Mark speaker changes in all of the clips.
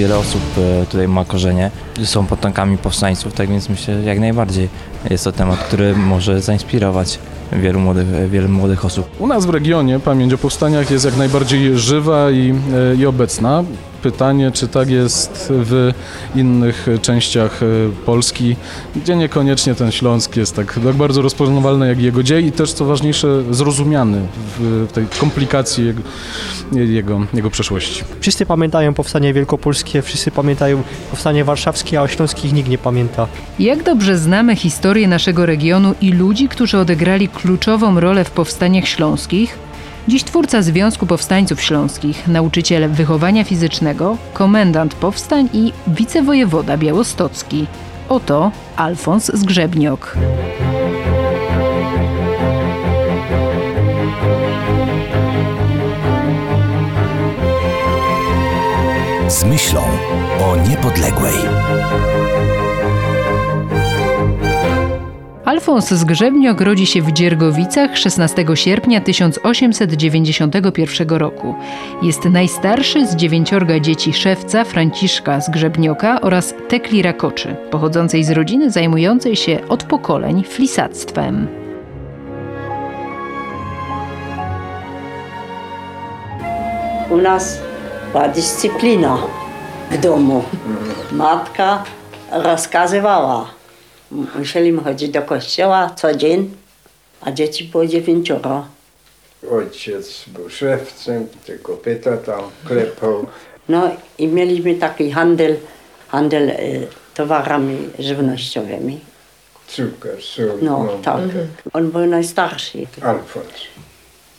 Speaker 1: Wiele osób e, tutaj ma korzenie, są potomkami powstańców, tak więc myślę, że jak najbardziej jest to temat, który może zainspirować wielu młodych, wielu młodych osób.
Speaker 2: U nas w regionie pamięć o powstaniach jest jak najbardziej żywa i, e, i obecna. Pytanie, czy tak jest w innych częściach e, Polski, gdzie niekoniecznie ten Śląsk jest tak, tak bardzo rozpoznawalny jak jego dziej i też co ważniejsze zrozumiany w, w tej komplikacji jego, jego, jego przeszłości.
Speaker 3: Wszyscy pamiętają powstanie wielkopolskie, wszyscy pamiętają powstanie warszawskie, a o śląskich nikt nie pamięta.
Speaker 4: Jak dobrze znamy historię naszego regionu i ludzi, którzy odegrali kluczową rolę w powstaniach śląskich, dziś twórca Związku Powstańców Śląskich, nauczyciel wychowania fizycznego, komendant powstań i wicewojewoda białostocki. Oto Alfons Zgrzebniok.
Speaker 5: z myślą o niepodległej.
Speaker 4: Alfons Zgrzebniok rodzi się w Dziergowicach 16 sierpnia 1891 roku. Jest najstarszy z dziewięciorga dzieci szewca Franciszka Zgrzebnioka oraz Tekli Rakoczy, pochodzącej z rodziny zajmującej się od pokoleń flisactwem.
Speaker 6: U nas była dyscyplina w domu. Matka rozkazywała. Musieliśmy chodzić do kościoła co dzień, a dzieci było dziewięcioro.
Speaker 7: Ojciec był szewcem, te kopyta tam klepał.
Speaker 6: No i mieliśmy taki handel, handel y, towarami żywnościowymi.
Speaker 7: Cukier, sól.
Speaker 6: No, tak. On był najstarszy.
Speaker 7: Alfons.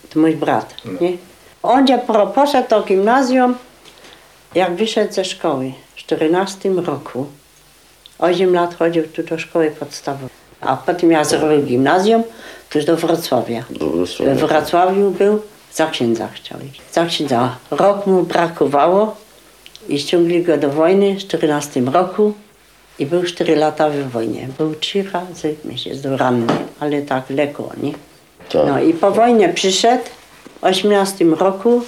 Speaker 6: To mój brat, nie? On gdzie poszedł do gimnazjum, jak wyszedł ze szkoły w 14 roku. 8 lat chodził tu do szkoły podstawowej. A potem ja zrobił gimnazjum, tuż do Wrocławia. We Wrocławiu był, za księdza chciał iść. Za księdza. Rok mu brakowało i ściągli go do wojny w 14 roku i był 4 lata w wojnie. Był trzy razy miesiąc do ranny, ale tak lekko, nie? No i po wojnie przyszedł w 18 roku.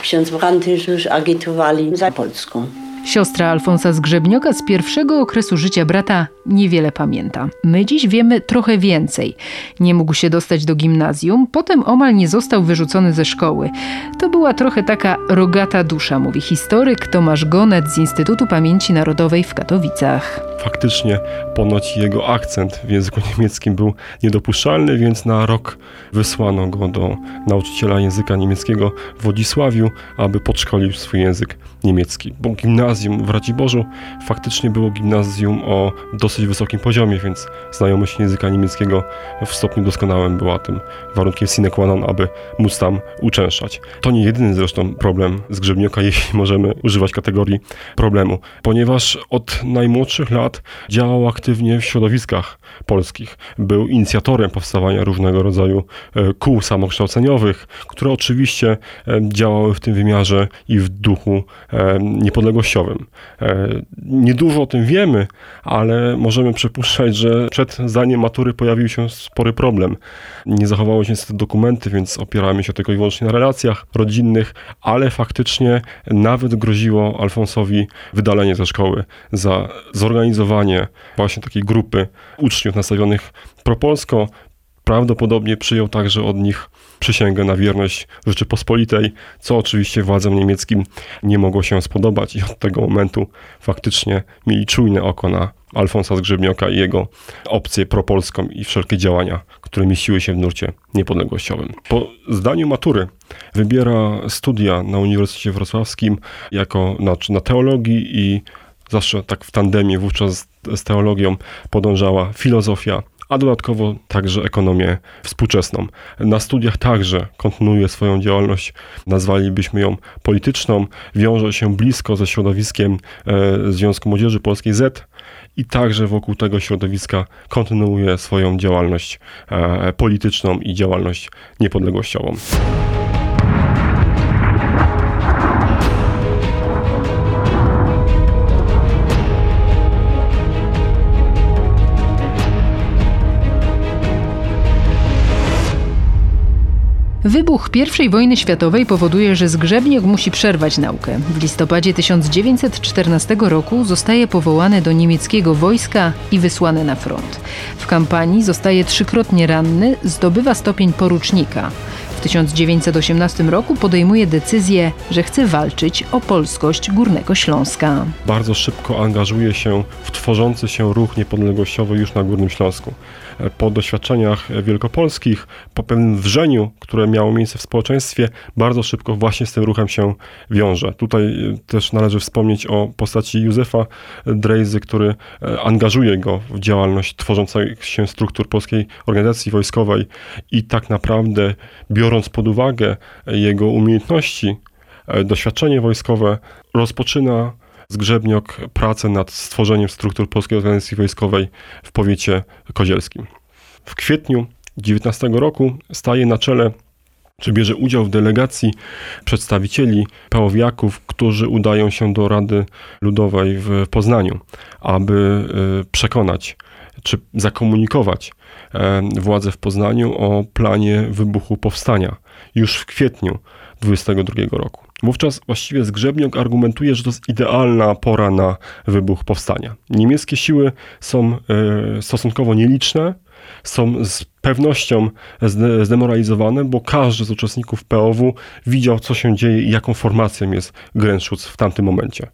Speaker 6: Ksiądz Branty już agitowali za Polską.
Speaker 4: Siostra Alfonsa Zgrzebnioka z pierwszego okresu życia brata niewiele pamięta. My dziś wiemy trochę więcej. Nie mógł się dostać do gimnazjum, potem omal nie został wyrzucony ze szkoły. To była trochę taka rogata dusza, mówi historyk Tomasz Gonet z Instytutu Pamięci Narodowej w Katowicach.
Speaker 8: faktycznie ponoć jego akcent w języku niemieckim był niedopuszczalny, więc na rok wysłano go do nauczyciela języka niemieckiego w Wodzisławiu, aby podszkolił swój język niemiecki. Bo gimnazjum w Raciborzu faktycznie było gimnazjum o dosyć wysokim poziomie, więc znajomość języka niemieckiego w stopniu doskonałym była tym warunkiem sine qua non, aby móc tam uczęszczać. To nie jedyny zresztą problem zgrzebnioka, jeśli możemy używać kategorii problemu, ponieważ od najmłodszych lat działał aktywnie w środowiskach polskich. Był inicjatorem powstawania różnego rodzaju e, kół samokształceniowych, które oczywiście e, działały w tym wymiarze i w duchu e, niepodległościowym. E, Niedużo o tym wiemy, ale możemy przypuszczać, że przed zdaniem matury pojawił się spory problem. Nie zachowały się niestety dokumenty, więc opieramy się tylko i wyłącznie na relacjach rodzinnych, ale faktycznie nawet groziło Alfonsowi wydalenie ze szkoły za zorganizowanie zorganizowanie właśnie takiej grupy uczniów nastawionych propolsko. Prawdopodobnie przyjął także od nich przysięgę na wierność Rzeczypospolitej, co oczywiście władzom niemieckim nie mogło się spodobać i od tego momentu faktycznie mieli czujne oko na Alfonsa Zgrzebnioka i jego opcję propolską i wszelkie działania, które mieściły się w nurcie niepodległościowym. Po zdaniu matury wybiera studia na Uniwersytecie Wrocławskim jako na, na teologii i zawsze tak w tandemie wówczas z teologią podążała filozofia, a dodatkowo także ekonomię współczesną. Na studiach także kontynuuje swoją działalność, nazwalibyśmy ją polityczną, wiąże się blisko ze środowiskiem e, Związku Młodzieży Polskiej Z i także wokół tego środowiska kontynuuje swoją działalność e, polityczną i działalność niepodległościową.
Speaker 4: Wybuch I wojny światowej powoduje, że Zgrzebniok musi przerwać naukę. W listopadzie 1914 roku zostaje powołany do niemieckiego wojska i wysłany na front. W kampanii zostaje trzykrotnie ranny, zdobywa stopień porucznika. W 1918 roku podejmuje decyzję, że chce walczyć o polskość Górnego Śląska.
Speaker 8: Bardzo szybko angażuje się w tworzący się ruch niepodległościowy już na Górnym Śląsku po doświadczeniach wielkopolskich, po pewnym wrzeniu, które miało miejsce w społeczeństwie, bardzo szybko właśnie z tym ruchem się wiąże. Tutaj e, też należy wspomnieć o postaci Józefa Drejzy, który e, angażuje go w działalność tworzących się struktur polskiej organizacji wojskowej i tak naprawdę biorąc pod uwagę jego umiejętności, e, doświadczenie wojskowe, rozpoczyna Zgrzebniok pracę nad stworzeniem struktur Polskiej Organizacji Wojskowej w powiecie kozielskim. W kwietniu 19 roku staje na czele czy bierze udział w delegacji przedstawicieli pełowiaków, którzy udają się do Rady Ludowej w Poznaniu, aby y, przekonać czy zakomunikować e, władze w Poznaniu o planie wybuchu powstania już w kwietniu 22 roku. Wówczas właściwie Zgrzebniok argumentuje, że to jest idealna pora na wybuch powstania. Niemieckie siły są e, stosunkowo nieliczne, są z pewnością zdemoralizowane, bo każdy z uczestników POW widział, co się dzieje i jaką formacją jest Grenzschutz w tamtym momencie.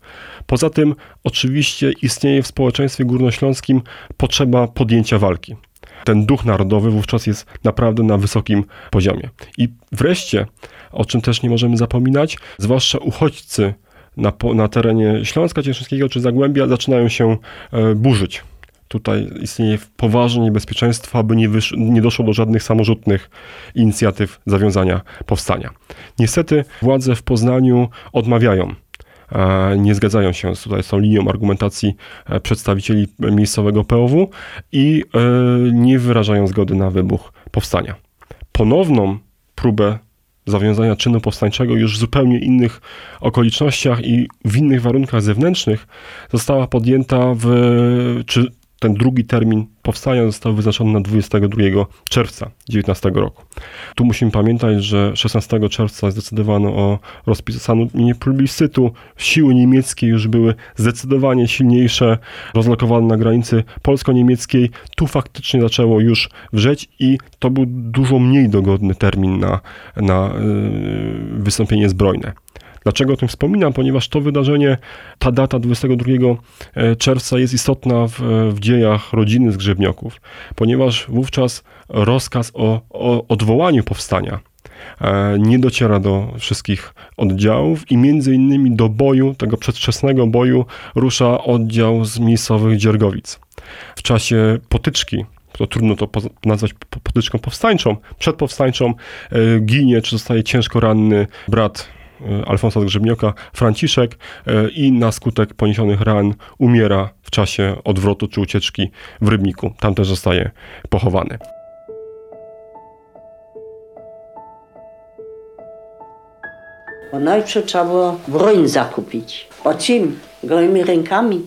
Speaker 8: Poza tym, oczywiście istnieje w społeczeństwie górnośląskim potrzeba podjęcia walki. Ten duch narodowy wówczas jest naprawdę na wysokim poziomie. I wreszcie o czym też nie możemy zapominać, zwłaszcza uchodźcy na, na terenie Śląska Cieszyńskiego czy Zagłębia zaczynają się e, burzyć. Tutaj istnieje poważne niebezpieczeństwo, aby nie, wysz, nie doszło do żadnych samorzutnych inicjatyw zawiązania powstania. Niestety władze w Poznaniu odmawiają e, nie zgadzają się tutaj z tą linią argumentacji e, przedstawicieli miejscowego POW i nie wyrażają zgody na wybuch powstania. Ponowną próbę zawiązania czynu powstańczego już w zupełnie innych okolicznościach i w innych warunkach zewnętrznych została podjęta w, czy ten drugi termin powstania został wyznaczony na 22 czerwca 19 roku. Tu musimy pamiętać, że 16 czerwca zdecydowano o rozpisaniu plebiscytu. Siły niemieckie już były zdecydowanie silniejsze, rozlokowane na granicy polsko-niemieckiej. Tu faktycznie zaczęło już wrzeć i to był dużo mniej dogodny termin na, na yy, wystąpienie zbrojne. Dlaczego o tym wspominam? Ponieważ to wydarzenie, ta data 22 e, czerwca jest istotna w, w dziejach rodziny Zgrzebnioków, ponieważ wówczas rozkaz o, o odwołaniu powstania e, nie dociera do wszystkich oddziałów i między innymi do boju, tego przedwczesnego boju rusza oddział z miejscowych Dziergowic. W czasie potyczki to trudno to nazwać potyczką powstańczą, przedpowstańczą, e, ginie czy zostaje ciężko ranny brat E, Alfonsa Grzebnioka, Franciszek e, i na skutek poniesionych ran umiera w czasie odwrotu czy ucieczki w Rybniku. Tam też zostaje pochowany.
Speaker 6: Bo najpierw trzeba było broń zakupić. Po czym? Gołymi rękami.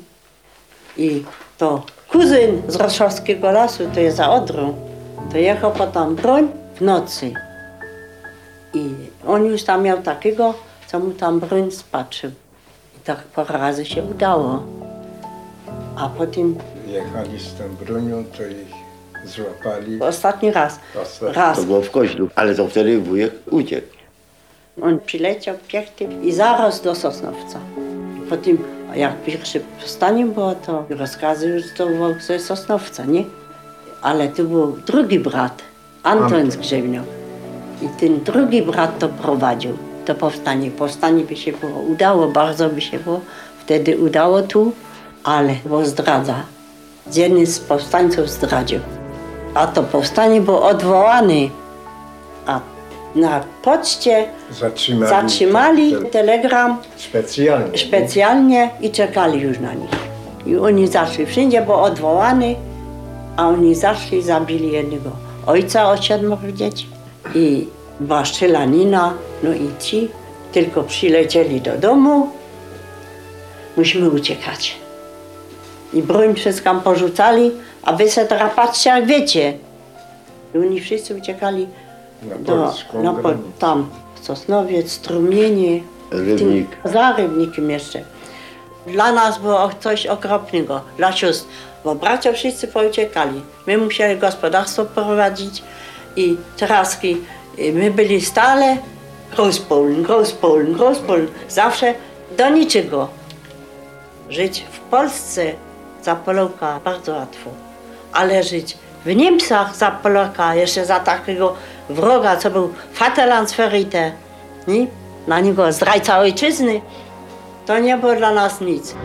Speaker 6: I to kuzyn z Roszowskiego Lasu, to jest za Odrą, to jechał po tam broń w nocy. I on już tam miał takiego, co mu tam broń spaczył. I tak parę razy się udało. A potem
Speaker 7: Jechali z tą bronią, to ich złapali.
Speaker 6: ostatni raz.
Speaker 7: Ostatni.
Speaker 6: Raz.
Speaker 9: To było w Koźlu, ale to wtedy wujek uciekł.
Speaker 6: On przyleciał piękny i zaraz do Sosnowca. Potem, jak pierwsze powstanie było, to rozkazy już to było ze Sosnowca, nie? Ale tu był drugi brat, Anton z Grzewniok. I ten drugi brat to prowadził, to powstanie. Powstanie by się było udało, bardzo by się było wtedy udało tu, ale było zdradza. Jeden z powstańców zdradził. A to powstanie było odwołane. A na poczcie
Speaker 7: Zatrzymali.
Speaker 6: zatrzymali
Speaker 7: ten-
Speaker 6: telegram
Speaker 7: Specjalnie.
Speaker 6: specjalnie i czekali już na nich. I oni zaszli, wszędzie był odwołany, a oni zaszli, zabili jednego ojca od siedmiu dzieci i była strzelanina, no i ci tylko przylecieli do domu, musimy uciekać. I broń wszystkim porzucali, a wy se jak wiecie. I oni wszyscy uciekali
Speaker 7: Na
Speaker 6: do,
Speaker 7: polską
Speaker 6: na, po, tam Sosnowiec, Strumienie,
Speaker 9: Rybnik.
Speaker 6: tym- za Rybnikiem jeszcze. Dla nas było coś okropnego, dla sióstr, bo bracia wszyscy pouciekali. My musieli gospodarstwo prowadzić i traski. My byli stale Großpolen, Großpolen, Großpolen. Zawsze do niczego. Żyć w Polsce za Polaka bardzo łatwo, ale żyć w Niemcach za Polaka, jeszcze za takiego wroga, co był Vaterlandsverräter, na niego zdrajca ojczyzny, to nie było dla nas nic.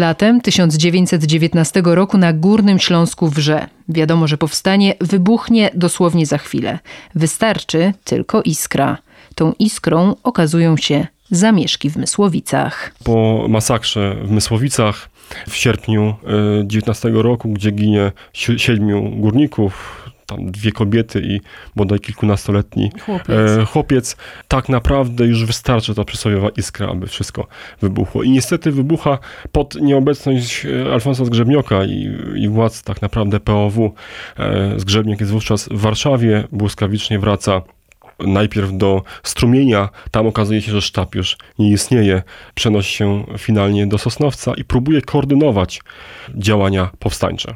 Speaker 4: Latem 1919 roku na Górnym Śląsku wrze. Wiadomo, że powstanie wybuchnie dosłownie za chwilę. Wystarczy tylko iskra. Tą iskrą okazują się zamieszki w Mysłowicach.
Speaker 8: po masakrze w Mysłowicach w sierpniu y, 19 roku, gdzie ginie si- siedmiu górników, tam dwie kobiety i bodaj kilkunastoletni
Speaker 4: Chłopiec.
Speaker 8: e, chłopiec, tak naprawdę już wystarczy ta przysłowiowa iskra, aby wszystko wybuchło. I niestety wybucha pod nieobecność e, Alfonsa Zgrzebnioka i, i władz tak naprawdę POW. E, Zgrzebniok jest wówczas w Warszawie, błyskawicznie wraca najpierw do strumienia, tam okazuje się, że sztab już nie istnieje, przenosi się finalnie do Sosnowca i próbuje koordynować działania powstańcze.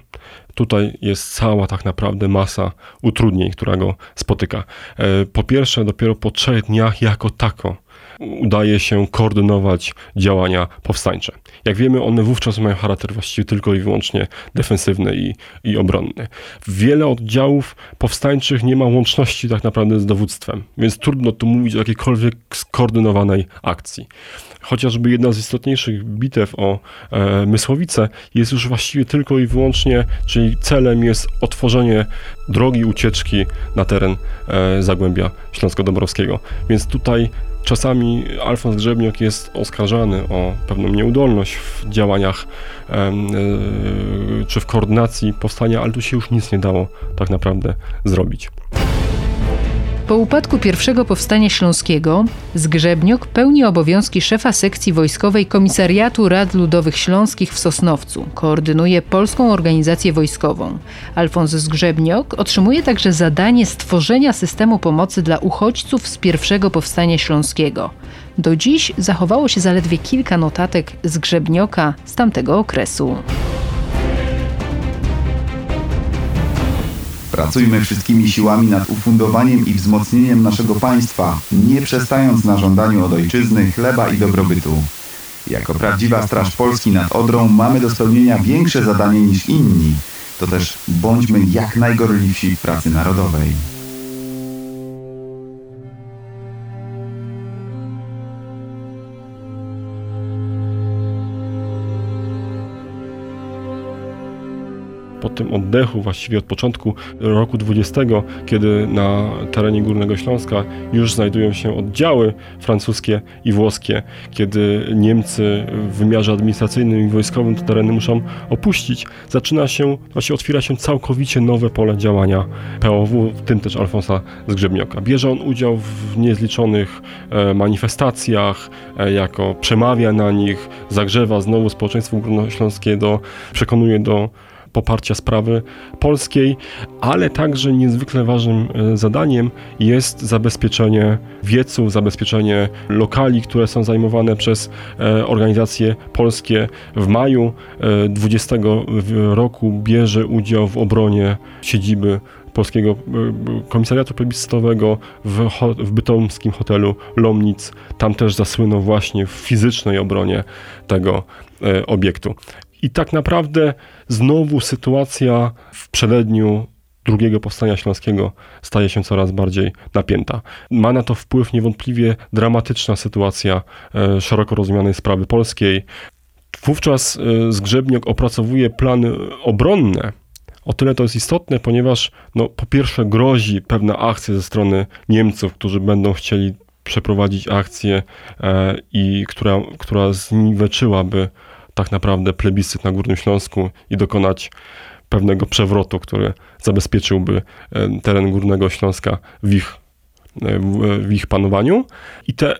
Speaker 8: Tutaj jest cała tak naprawdę masa utrudnień, która go spotyka. E, Po pierwsze, dopiero po trzech dniach jako tako udaje się koordynować działania powstańcze. Jak wiemy, one wówczas mają charakter właściwie tylko i wyłącznie defensywny i, i obronny. Wiele oddziałów powstańczych nie ma łączności tak naprawdę z dowództwem, więc trudno tu mówić o jakiejkolwiek skoordynowanej akcji. Chociażby jedna z istotniejszych bitew o e, Mysłowice jest już właściwie tylko i wyłącznie, czyli celem jest otworzenie drogi ucieczki na teren e, Zagłębia Śląsko-Dąbrowskiego. Więc tutaj czasami Alfons Grzebniok jest oskarżany o pewną nieudolność w działaniach e, czy w koordynacji powstania, ale tu się już nic nie dało tak naprawdę zrobić.
Speaker 4: Po upadku pierwszego powstania śląskiego Zgrzebniok pełni obowiązki szefa sekcji wojskowej Komisariatu Rad Ludowych Śląskich w Sosnowcu. Koordynuje polską organizację wojskową. Alfons Zgrzebniok otrzymuje także zadanie stworzenia systemu pomocy dla uchodźców z pierwszego powstania śląskiego. Do dziś zachowało się zaledwie kilka notatek Zgrzebnioka z tamtego okresu.
Speaker 10: Pracujmy wszystkimi siłami nad ufundowaniem i wzmocnieniem naszego państwa, nie przestając na żądaniu od ojczyzny chleba i dobrobytu. Jako prawdziwa Straż Polski nad Odrą mamy do spełnienia większe zadanie niż inni. To też bądźmy jak najgorliwsi w pracy narodowej.
Speaker 8: Po tym oddechu właściwie od początku roku 20, kiedy na terenie Górnego Śląska już znajdują się oddziały francuskie i włoskie, kiedy Niemcy w wymiarze administracyjnym i wojskowym te tereny muszą opuścić, zaczyna się, właśnie otwiera się całkowicie nowe pole działania POW, w tym też Alfonsa Zgrzebnioka. Bierze on udział w niezliczonych e, manifestacjach, e, jako przemawia na nich, zagrzewa znowu społeczeństwo górnośląskie do, przekonuje do poparcia sprawy polskiej, ale także niezwykle ważnym e, zadaniem jest zabezpieczenie wieców, zabezpieczenie lokali, które są zajmowane przez e, organizacje polskie. W maju 20 roku bierze udział w obronie siedziby Polskiego e, Komisariatu Plebiscytowego w, w bytomskim hotelu Lomnic. Tam też zasłynął właśnie w fizycznej obronie tego e, obiektu. I tak naprawdę znowu sytuacja w przededniu drugiego powstania śląskiego staje się coraz bardziej napięta. Ma na to wpływ niewątpliwie dramatyczna sytuacja e, szeroko rozumianej sprawy polskiej. Wówczas Zgrzebniok opracowuje plany obronne o tyle to jest istotne, ponieważ no, po pierwsze grozi pewna akcja ze strony Niemców, którzy będą chcieli przeprowadzić akcję e, i która, która zniweczyłaby tak naprawdę plebiscyt na Górnym Śląsku i dokonać pewnego przewrotu, który zabezpieczyłby e, teren Górnego Śląska w ich, e, w, ich panowaniu. I te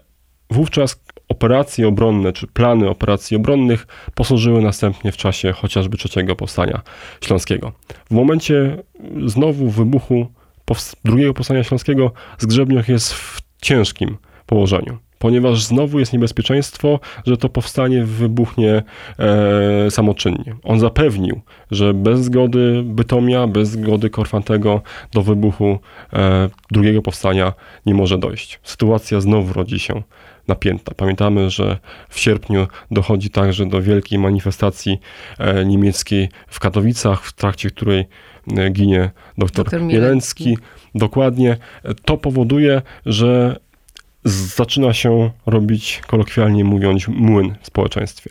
Speaker 8: wówczas operacje obronne, czy plany operacji obronnych posłużyły następnie w czasie chociażby trzeciego powstania śląskiego. W momencie znowu wybuchu drugiego powstania śląskiego Zgrzebnioch jest w ciężkim położeniu ponieważ znowu jest niebezpieczeństwo, że to powstanie wybuchnie e, samoczynnie. On zapewnił, że bez zgody Bytomia, bez zgody Korfantego do wybuchu e, drugiego powstania nie może dojść. Sytuacja znowu rodzi się napięta. Pamiętamy, że w sierpniu dochodzi także do wielkiej manifestacji e, niemieckiej w Katowicach, w trakcie której e, ginie dr, dr Mielęcki. Dokładnie. To powoduje, że zaczyna się robić, kolokwialnie mówiąc, młyn w społeczeństwie.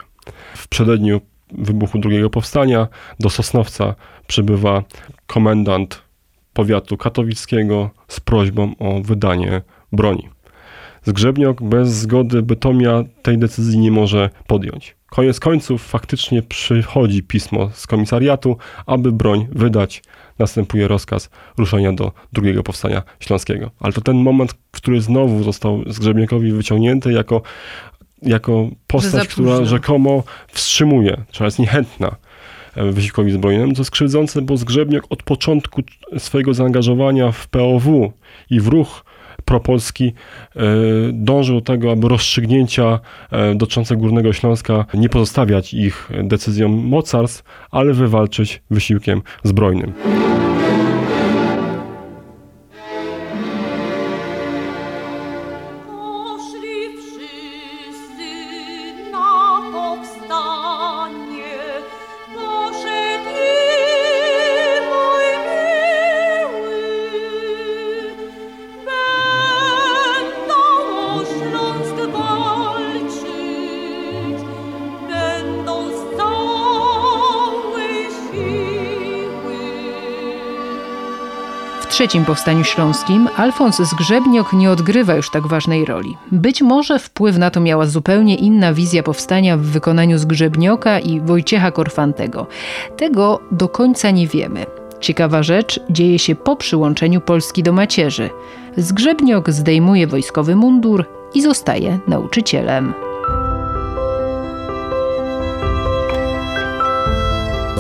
Speaker 8: W przededniu wybuchu drugiego powstania do Sosnowca przybywa komendant powiatu katowickiego z prośbą o wydanie broni. Zgrzebniok bez zgody Bytomia tej decyzji nie może podjąć. Koniec końców faktycznie przychodzi pismo z komisariatu, aby broń wydać. Następuje rozkaz ruszenia do drugiego powstania śląskiego. Ale to ten moment, który znowu został Zgrzebniokowi wyciągnięty jako, jako postać, która rzekomo wstrzymuje, czy jest niechętna e, wysiłkowi zbrojnemu, co jest krzywdzące, bo Zgrzebniok od początku swojego zaangażowania w POW i w ruch propolski e, dążył do tego, aby rozstrzygnięcia e, dotyczące Górnego Śląska nie pozostawiać ich decyzjom mocarstw, ale wywalczyć wysiłkiem zbrojnym.
Speaker 4: Trzecim powstaniu śląskim Alfons Zgrzebniok nie odgrywa już tak ważnej roli. Być może wpływ na to miała zupełnie inna wizja powstania w wykonaniu Zgrzebnioka i Wojciecha Korfantego. Tego do końca nie wiemy. Ciekawa rzecz dzieje się po przyłączeniu Polski do macierzy. Zgrzebniok zdejmuje wojskowy mundur i zostaje nauczycielem.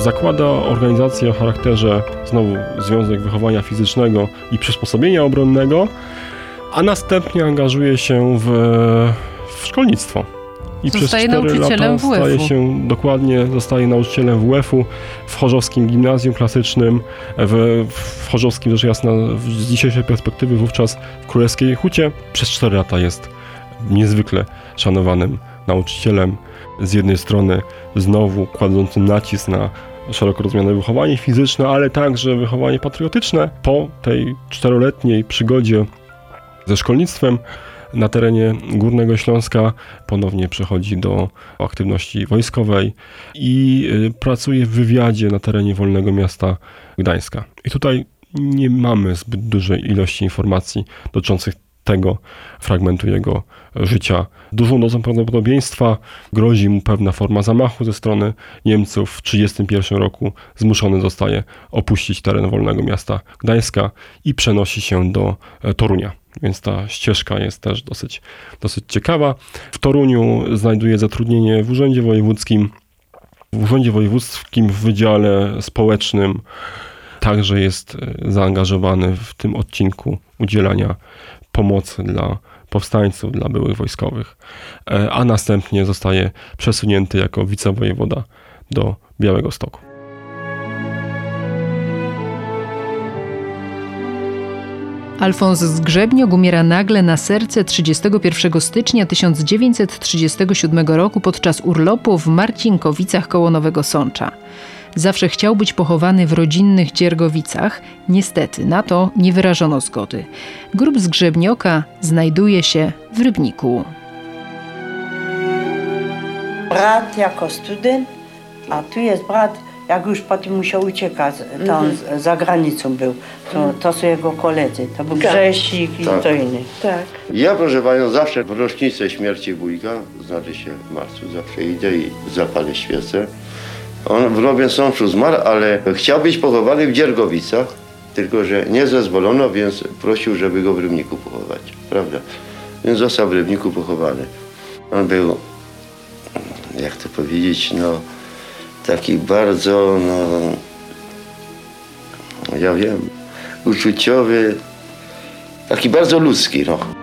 Speaker 8: Zakłada organizację o charakterze znowu Związek Wychowania Fizycznego i Przysposobienia Obronnego, a następnie angażuje się w, w szkolnictwo.
Speaker 4: I zostaje przez 4 lata
Speaker 8: staje się dokładnie, zostaje nauczycielem WF-u w Chorzowskim Gimnazjum Klasycznym, w, w Chorzowskim rzecz jasna z dzisiejszej perspektywy wówczas w Królewskiej Hucie. Przez 4 lata jest niezwykle szanowanym nauczycielem. Z jednej strony znowu kładącym nacisk na szeroko rozumiane wychowanie fizyczne, ale także wychowanie patriotyczne. Po tej czteroletniej przygodzie ze szkolnictwem na terenie Górnego Śląska, ponownie przechodzi do aktywności wojskowej i y, pracuje w wywiadzie na terenie Wolnego Miasta Gdańska. I tutaj nie mamy zbyt dużej ilości informacji dotyczących tego fragmentu jego życia. Dużą dozą prawdopodobieństwa grozi mu pewna forma zamachu ze strony Niemców. W 1931 roku zmuszony zostaje opuścić teren wolnego miasta Gdańska i przenosi się do e, Torunia. Więc ta ścieżka jest też dosyć, dosyć ciekawa. W Toruniu znajduje zatrudnienie w Urzędzie Wojewódzkim. W Urzędzie Wojewódzkim w Wydziale Społecznym także jest e, zaangażowany w tym odcinku udzielania pomocy dla powstańców, dla byłych wojskowych, e, a następnie zostaje przesunięty jako wicewojewoda do Białego Stoku.
Speaker 4: Alfons Zgrzebniok umiera nagle na serce 31 stycznia 1937 roku podczas urlopu w Marcinkowicach koło Nowego Sącza. Zawsze chciał być pochowany w rodzinnych Dziergowicach. Niestety na to nie wyrażono zgody. Grób Zgrzebnioka znajduje się w Rybniku.
Speaker 6: Brat jako student, a tu jest brat, jak już potem musiał uciekać, to on
Speaker 11: Mhm.
Speaker 6: za granicą był. To, to są jego koledzy, to był
Speaker 11: Tak.
Speaker 6: Grzesik i
Speaker 9: Tak.
Speaker 6: to inny.
Speaker 11: Tak.
Speaker 9: Ja proszę panią zawsze w rocznicę śmierci wujka, znaczy się w marcu, zawsze idę i zapalę świecę. On w Nowym Sączu zmarł, ale chciał być pochowany w Dziergowicach, tylko że nie zezwolono, więc prosił, żeby go w Rybniku pochować, prawda? Więc został w Rybniku pochowany. On był, jak to powiedzieć, no taki bardzo, no, ja wiem, uczuciowy, taki bardzo ludzki, no.